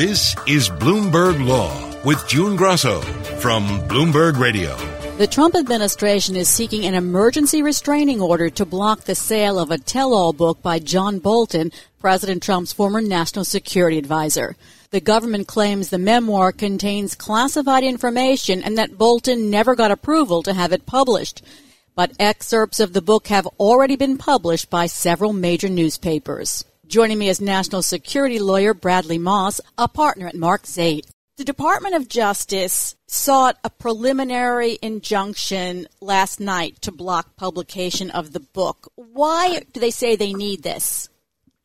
This is Bloomberg Law with June Grosso from Bloomberg Radio. The Trump administration is seeking an emergency restraining order to block the sale of a tell all book by John Bolton, President Trump's former national security advisor. The government claims the memoir contains classified information and that Bolton never got approval to have it published. But excerpts of the book have already been published by several major newspapers. Joining me is national security lawyer Bradley Moss, a partner at Mark Zaid. The Department of Justice sought a preliminary injunction last night to block publication of the book. Why do they say they need this?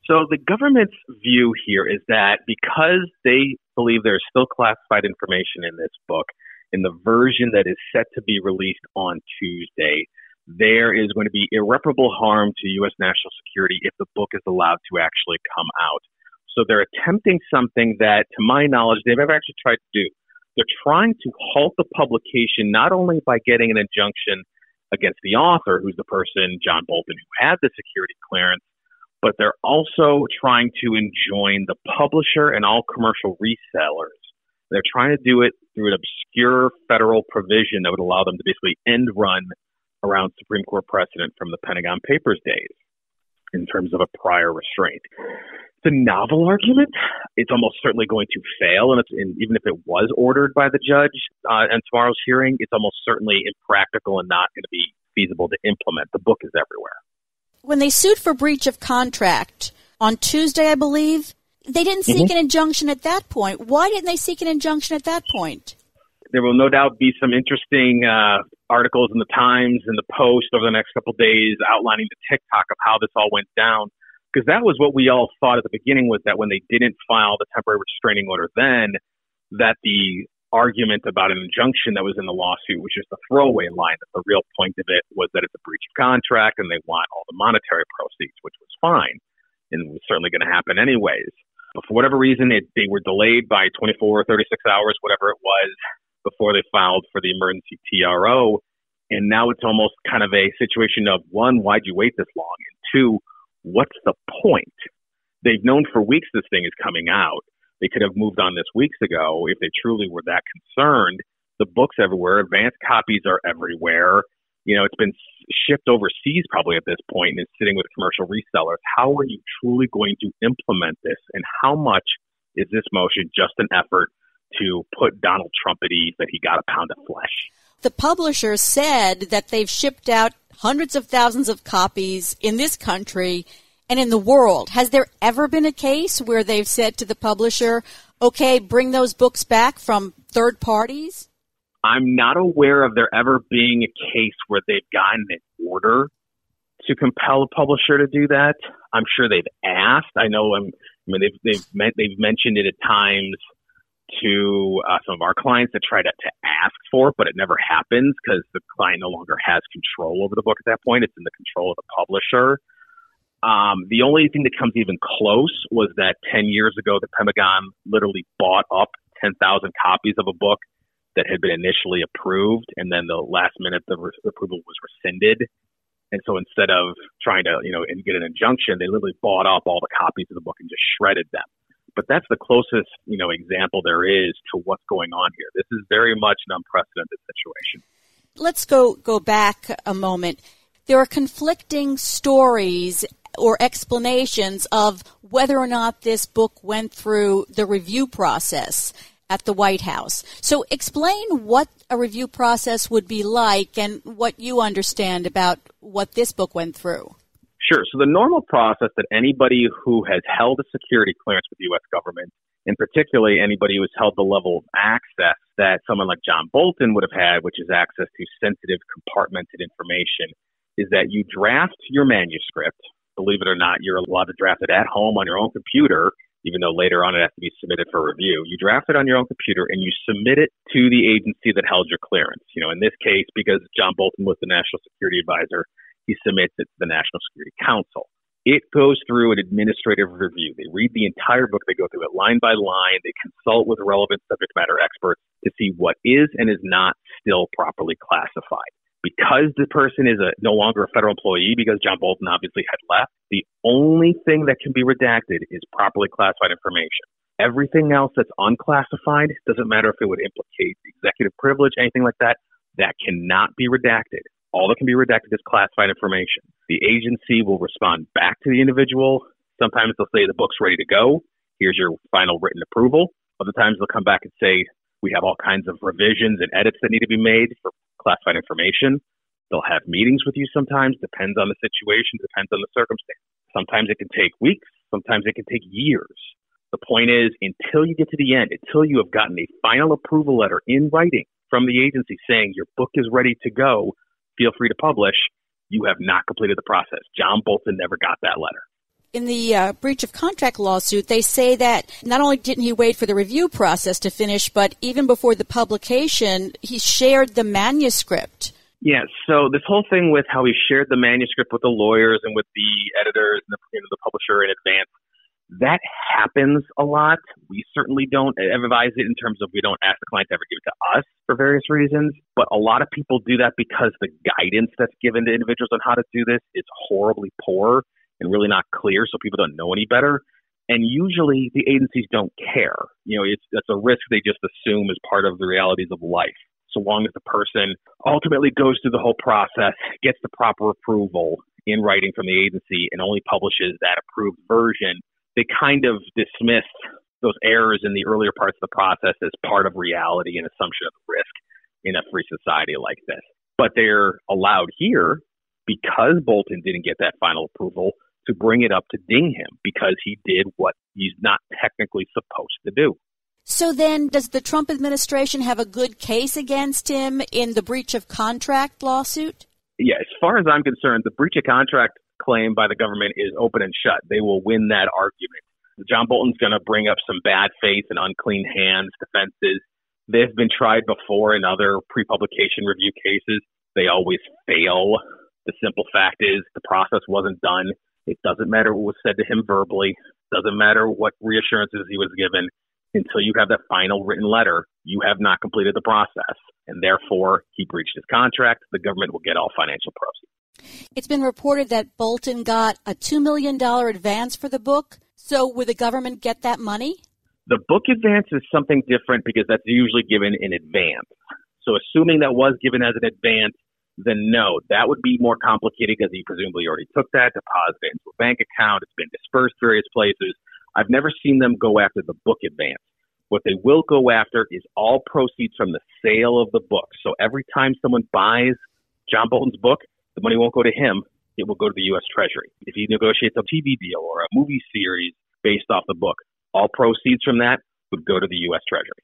So, the government's view here is that because they believe there's still classified information in this book, in the version that is set to be released on Tuesday, there is going to be irreparable harm to U.S. national security if the book is allowed to actually come out. So they're attempting something that, to my knowledge, they've never actually tried to do. They're trying to halt the publication not only by getting an injunction against the author, who's the person, John Bolton, who had the security clearance, but they're also trying to enjoin the publisher and all commercial resellers. They're trying to do it through an obscure federal provision that would allow them to basically end run around Supreme Court precedent from the Pentagon Papers days in terms of a prior restraint the novel argument. It's almost certainly going to fail, and, and even if it was ordered by the judge uh, in tomorrow's hearing, it's almost certainly impractical and not going to be feasible to implement. The book is everywhere. When they sued for breach of contract on Tuesday, I believe, they didn't seek mm-hmm. an injunction at that point. Why didn't they seek an injunction at that point? There will no doubt be some interesting uh, articles in the Times and the Post over the next couple days outlining the tick-tock of how this all went down because that was what we all thought at the beginning was that when they didn't file the temporary restraining order then that the argument about an injunction that was in the lawsuit was just a throwaway line that the real point of it was that it's a breach of contract and they want all the monetary proceeds which was fine and was certainly going to happen anyways. But for whatever reason it, they were delayed by 24 or 36 hours whatever it was before they filed for the emergency TRO and now it's almost kind of a situation of one why'd you wait this long and two what's the point? They've known for weeks this thing is coming out. They could have moved on this weeks ago if they truly were that concerned. The book's everywhere. Advanced copies are everywhere. You know, it's been shipped overseas probably at this point and it's sitting with commercial resellers. How are you truly going to implement this? And how much is this motion just an effort to put Donald Trump at ease that he got a pound of flesh? The publisher said that they've shipped out hundreds of thousands of copies in this country and in the world. Has there ever been a case where they've said to the publisher, okay, bring those books back from third parties? I'm not aware of there ever being a case where they've gotten an order to compel a publisher to do that. I'm sure they've asked. I know. I'm, I mean, they've they've they've mentioned it at times to uh, some of our clients that try to, to ask for it, but it never happens because the client no longer has control over the book at that point. It's in the control of the publisher. Um, the only thing that comes even close was that 10 years ago, the Pentagon literally bought up 10,000 copies of a book that had been initially approved, and then the last minute the, re- approval was rescinded. And so instead of trying to, you know, and get an injunction, they literally bought up all the copies of the book and just shredded them but that's the closest you know example there is to what's going on here. This is very much an unprecedented situation. Let's go go back a moment. There are conflicting stories or explanations of whether or not this book went through the review process at the White House. So explain what a review process would be like and what you understand about what this book went through. Sure. So the normal process that anybody who has held a security clearance with the U.S. government, and particularly anybody who has held the level of access that someone like John Bolton would have had, which is access to sensitive compartmented information, is that you draft your manuscript. Believe it or not, you're allowed to draft it at home on your own computer even though later on it has to be submitted for review. You draft it on your own computer and you submit it to the agency that held your clearance. You know, in this case, because John Bolton was the National Security Advisor, he submits it to the National Security Council. It goes through an administrative review. They read the entire book. They go through it line by line. They consult with relevant subject matter experts to see what is and is not still properly classified. Because the person is a, no longer a federal employee, because John Bolton obviously had left, the only thing that can be redacted is properly classified information. Everything else that's unclassified doesn't matter if it would implicate executive privilege, anything like that, that cannot be redacted. All that can be redacted is classified information. The agency will respond back to the individual. Sometimes they'll say the book's ready to go. Here's your final written approval. Other times they'll come back and say, we have all kinds of revisions and edits that need to be made for classified information. They'll have meetings with you sometimes, depends on the situation, depends on the circumstance. Sometimes it can take weeks, sometimes it can take years. The point is, until you get to the end, until you have gotten a final approval letter in writing from the agency saying your book is ready to go, feel free to publish, you have not completed the process. John Bolton never got that letter. In the uh, breach of contract lawsuit, they say that not only didn't he wait for the review process to finish, but even before the publication, he shared the manuscript. Yeah, so this whole thing with how he shared the manuscript with the lawyers and with the editors and the, you know, the publisher in advance, that happens a lot. We certainly don't advise it in terms of we don't ask the client to ever give it to us for various reasons, but a lot of people do that because the guidance that's given to individuals on how to do this is horribly poor and really not clear, so people don't know any better. And usually the agencies don't care. You know, it's that's a risk they just assume is part of the realities of life. So long as the person ultimately goes through the whole process, gets the proper approval in writing from the agency, and only publishes that approved version they kind of dismissed those errors in the earlier parts of the process as part of reality and assumption of risk in a free society like this. But they're allowed here because Bolton didn't get that final approval to bring it up to ding him because he did what he's not technically supposed to do. So then, does the Trump administration have a good case against him in the breach of contract lawsuit? Yeah, as far as I'm concerned, the breach of contract claim by the government is open and shut. They will win that argument. John Bolton's going to bring up some bad faith and unclean hands defenses. They've been tried before in other pre publication review cases. They always fail. The simple fact is the process wasn't done. It doesn't matter what was said to him verbally, doesn't matter what reassurances he was given. Until you have that final written letter, you have not completed the process. And therefore, he breached his contract. The government will get all financial proceeds. It's been reported that Bolton got a $2 million advance for the book. So, would the government get that money? The book advance is something different because that's usually given in advance. So, assuming that was given as an advance, then no, that would be more complicated because he presumably already took that, deposited into a bank account, it's been dispersed various places. I've never seen them go after the book advance. What they will go after is all proceeds from the sale of the book. So every time someone buys John Bolton's book, the money won't go to him. It will go to the U.S. Treasury. If he negotiates a TV deal or a movie series based off the book, all proceeds from that would go to the U.S. Treasury.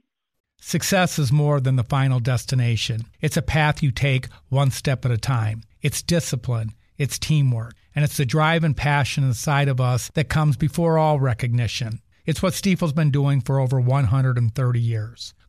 Success is more than the final destination. It's a path you take one step at a time. It's discipline, it's teamwork, and it's the drive and passion inside of us that comes before all recognition. It's what Stifel's been doing for over 130 years.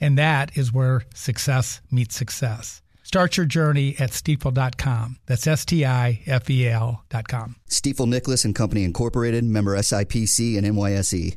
And that is where success meets success. Start your journey at stifel.com. That's S T I F E L.com. Stifel Nicolaus and Company Incorporated, member SIPC and NYSE.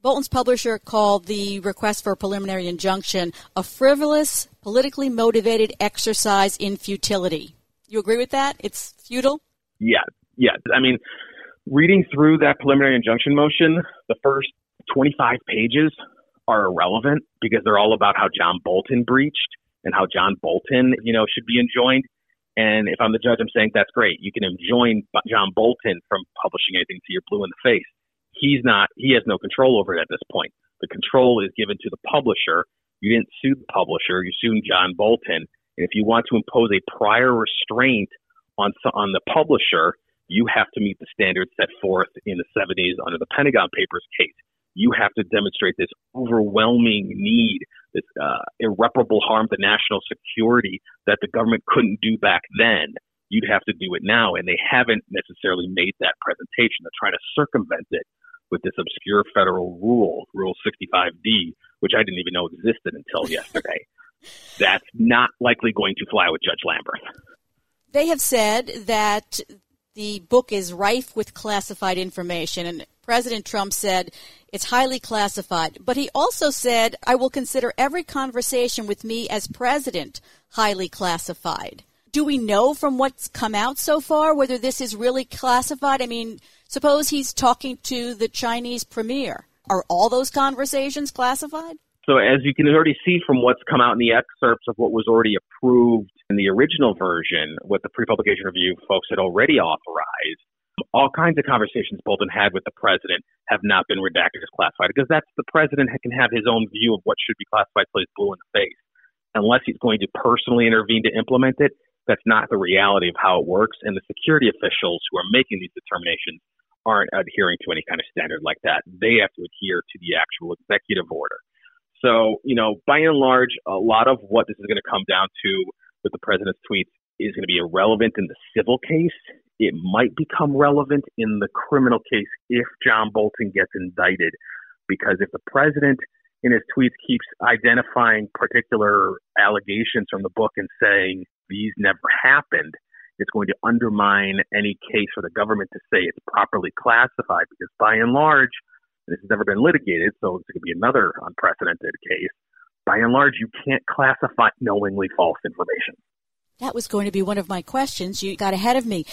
Bolton's publisher called the request for a preliminary injunction a frivolous, politically motivated exercise in futility. You agree with that? It's futile? Yeah, yeah. I mean, reading through that preliminary injunction motion, the first 25 pages are irrelevant because they're all about how John Bolton breached and how John Bolton, you know, should be enjoined. And if I'm the judge, I'm saying that's great. You can enjoin John Bolton from publishing anything to your blue in the face. He's not, he has no control over it at this point. The control is given to the publisher. You didn't sue the publisher, you sued John Bolton. And if you want to impose a prior restraint on, on the publisher, you have to meet the standards set forth in the 70s under the Pentagon Papers case. You have to demonstrate this overwhelming need, this uh, irreparable harm to national security that the government couldn't do back then. You'd have to do it now, and they haven't necessarily made that presentation. They're trying to circumvent it with this obscure federal rule, Rule 65D, which I didn't even know existed until yesterday. That's not likely going to fly with Judge Lamberth. They have said that the book is rife with classified information, and President Trump said it's highly classified. But he also said, I will consider every conversation with me as president highly classified. Do we know from what's come out so far whether this is really classified? I mean, suppose he's talking to the Chinese premier. Are all those conversations classified? So, as you can already see from what's come out in the excerpts of what was already approved in the original version, what the pre publication review folks had already authorized, all kinds of conversations Bolton had with the president have not been redacted as classified because that's the president can have his own view of what should be classified he's blue in the face. Unless he's going to personally intervene to implement it, that's not the reality of how it works. And the security officials who are making these determinations aren't adhering to any kind of standard like that. They have to adhere to the actual executive order. So, you know, by and large, a lot of what this is going to come down to with the president's tweets is going to be irrelevant in the civil case. It might become relevant in the criminal case if John Bolton gets indicted, because if the president in his tweets keeps identifying particular allegations from the book and saying these never happened, it's going to undermine any case for the government to say it's properly classified because by and large, this has never been litigated, so going to be another unprecedented case. By and large, you can't classify knowingly false information. That was going to be one of my questions. You got ahead of me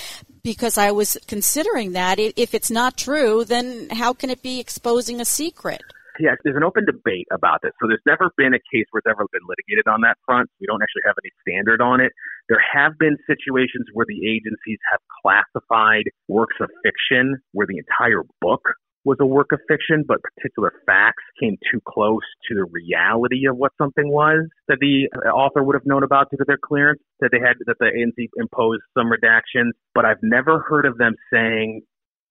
because I was considering that. If it's not true, then how can it be exposing a secret? Yes, there's an open debate about this. So there's never been a case where it's ever been litigated on that front. We don't actually have any standard on it. There have been situations where the agencies have classified works of fiction where the entire book was a work of fiction, but particular facts came too close to the reality of what something was that the uh, author would have known about due to their clearance, that they had, that the agency imposed some redactions. But I've never heard of them saying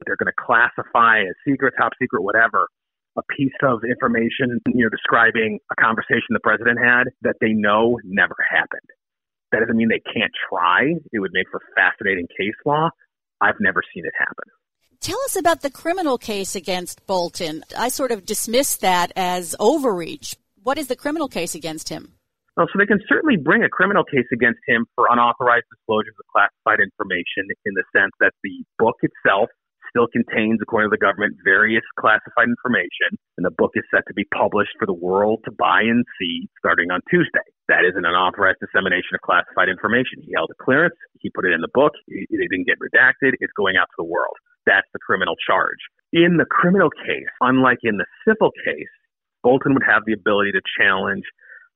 they're going to classify as secret, top secret, whatever, a piece of information, you know, describing a conversation the president had that they know never happened. That doesn't mean they can't try. It would make for fascinating case law. I've never seen it happen. Tell us about the criminal case against Bolton. I sort of dismissed that as overreach. What is the criminal case against him? Well, so they can certainly bring a criminal case against him for unauthorized disclosures of classified information in the sense that the book itself still contains, according to the government, various classified information, and the book is set to be published for the world to buy and see starting on Tuesday. That is an unauthorized dissemination of classified information. He held a clearance, he put it in the book, it didn't get redacted, it's going out to the world. That's the criminal charge. In the criminal case, unlike in the civil case, Bolton would have the ability to challenge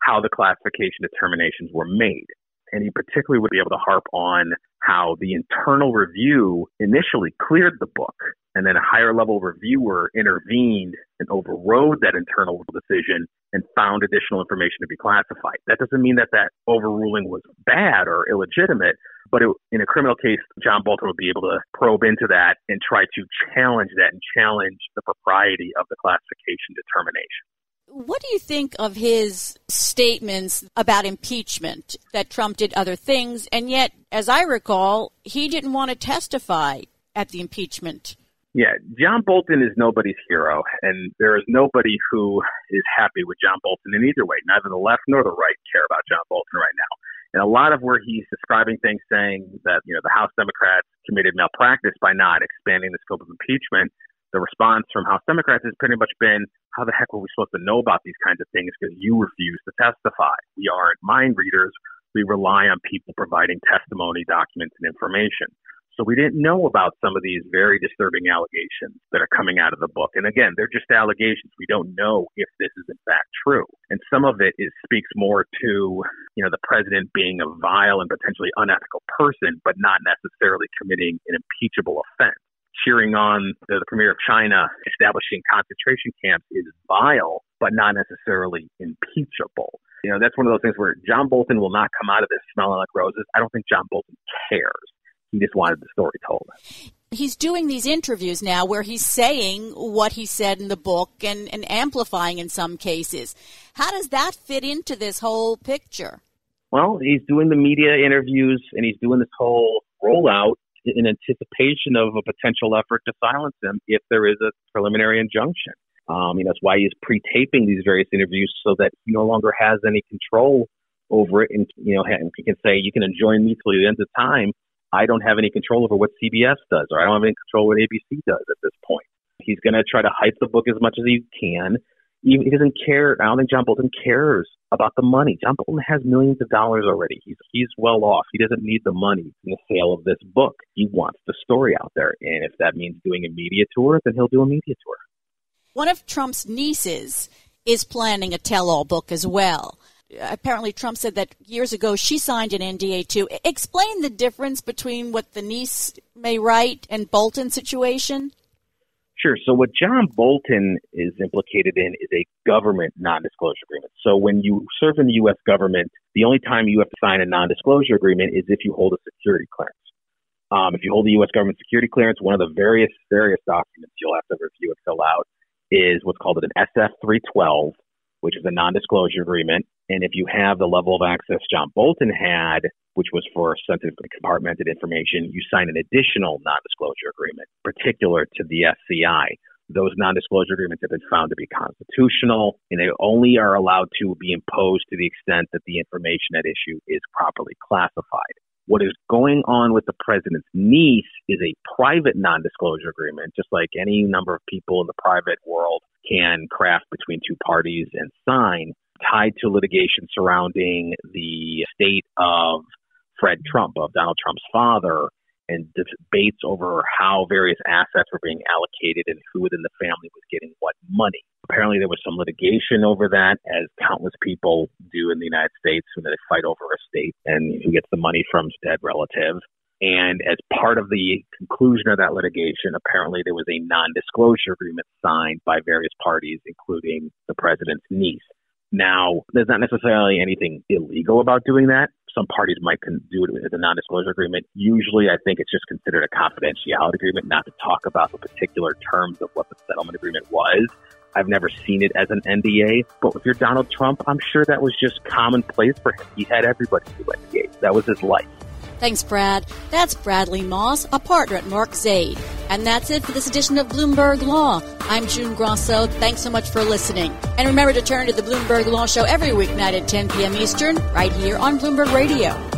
how the classification determinations were made. And he particularly would be able to harp on how the internal review initially cleared the book and then a higher level reviewer intervened and overrode that internal decision and found additional information to be classified. That doesn't mean that that overruling was bad or illegitimate, but it, in a criminal case, John Bolton would be able to probe into that and try to challenge that and challenge the propriety of the classification determination. What do you think of his statements about impeachment, that Trump did other things, and yet, as I recall, he didn't want to testify at the impeachment? Yeah, John Bolton is nobody's hero, and there is nobody who is happy with John Bolton in either way. Neither the left nor the right care about John Bolton right now. And a lot of where he's describing things saying that, you know, the House Democrats committed malpractice by not expanding the scope of impeachment the response from House Democrats has pretty much been, how the heck were we supposed to know about these kinds of things because you refuse to testify? We aren't mind readers. We rely on people providing testimony, documents, and information. So we didn't know about some of these very disturbing allegations that are coming out of the book. And again, they're just allegations. We don't know if this is in fact true. And some of it is, speaks more to, you know, the president being a vile and potentially unethical person, but not necessarily committing an impeachable offense cheering on the, premier of China establishing concentration camps is vile, but not necessarily impeachable. You know, that's one of those things where John Bolton will not come out of this smelling like roses. I don't think John Bolton cares. He just wanted the story told. He's doing these interviews now where he's saying what he said in the book and, and amplifying in some cases. How does that fit into this whole picture? Well, he's doing the media interviews and he's doing this whole rollout in anticipation of a potential effort to silence him if there is a preliminary injunction. Um, you know, that's why he's pre-taping these various interviews so that he no longer has any control over it. And you know, he can say, "You can enjoin me till the end of time." I don't have any control over what CBS does, or I don't have any control what ABC does at this point. He's going to try to hype the book as much as he can he, he doesn't care. I don't think John Bolton cares about the money. John Bolton has millions of dollars already. He's he's well off. He doesn't need the money in the sale of this book. He wants the story out there, and if that means doing a media tour, then he'll do a media tour. One of Trump's nieces is planning a tell-all book as well. Apparently, Trump said that years ago she signed an NDA too. Explain the difference between what the niece may write and Bolton's situation. Sure. So what John Bolton is implicated in is a government non-disclosure agreement. So when you serve in the U.S. government, the only time you have to sign a non-disclosure agreement is if you hold a security clearance. Um, if you hold a U.S. government security clearance, one of the various various documents you'll have to review and fill out is what's called an SF-312, which is a non-disclosure agreement. And if you have the level of access John Bolton had, which was for sensitive compartmented information, you sign an additional non-disclosure agreement, particular to the SCI. Those non-disclosure agreements have been found to be constitutional, and they only are allowed to be imposed to the extent that the information at issue is properly classified. What is going on with the president's niece is a private non disclosure agreement, just like any number of people in the private world can craft between two parties and sign, tied to litigation surrounding the state of Fred Trump, of Donald Trump's father, and debates over how various assets were being allocated and who within the family was getting what money. Apparently, there was some litigation over that, as countless people do in the United States when they fight over a state and who gets the money from dead relative. And as part of the conclusion of that litigation, apparently there was a non disclosure agreement signed by various parties, including the president's niece. Now, there's not necessarily anything illegal about doing that. Some parties might do it as a non disclosure agreement. Usually, I think it's just considered a confidentiality agreement, not to talk about the particular terms of what the settlement agreement was. I've never seen it as an NDA, but if you're Donald Trump, I'm sure that was just commonplace for him. He had everybody do NDAs. That was his life. Thanks, Brad. That's Bradley Moss, a partner at Mark Zaid. And that's it for this edition of Bloomberg Law. I'm June Grosso. Thanks so much for listening. And remember to turn to the Bloomberg Law Show every weeknight at 10 p.m. Eastern, right here on Bloomberg Radio.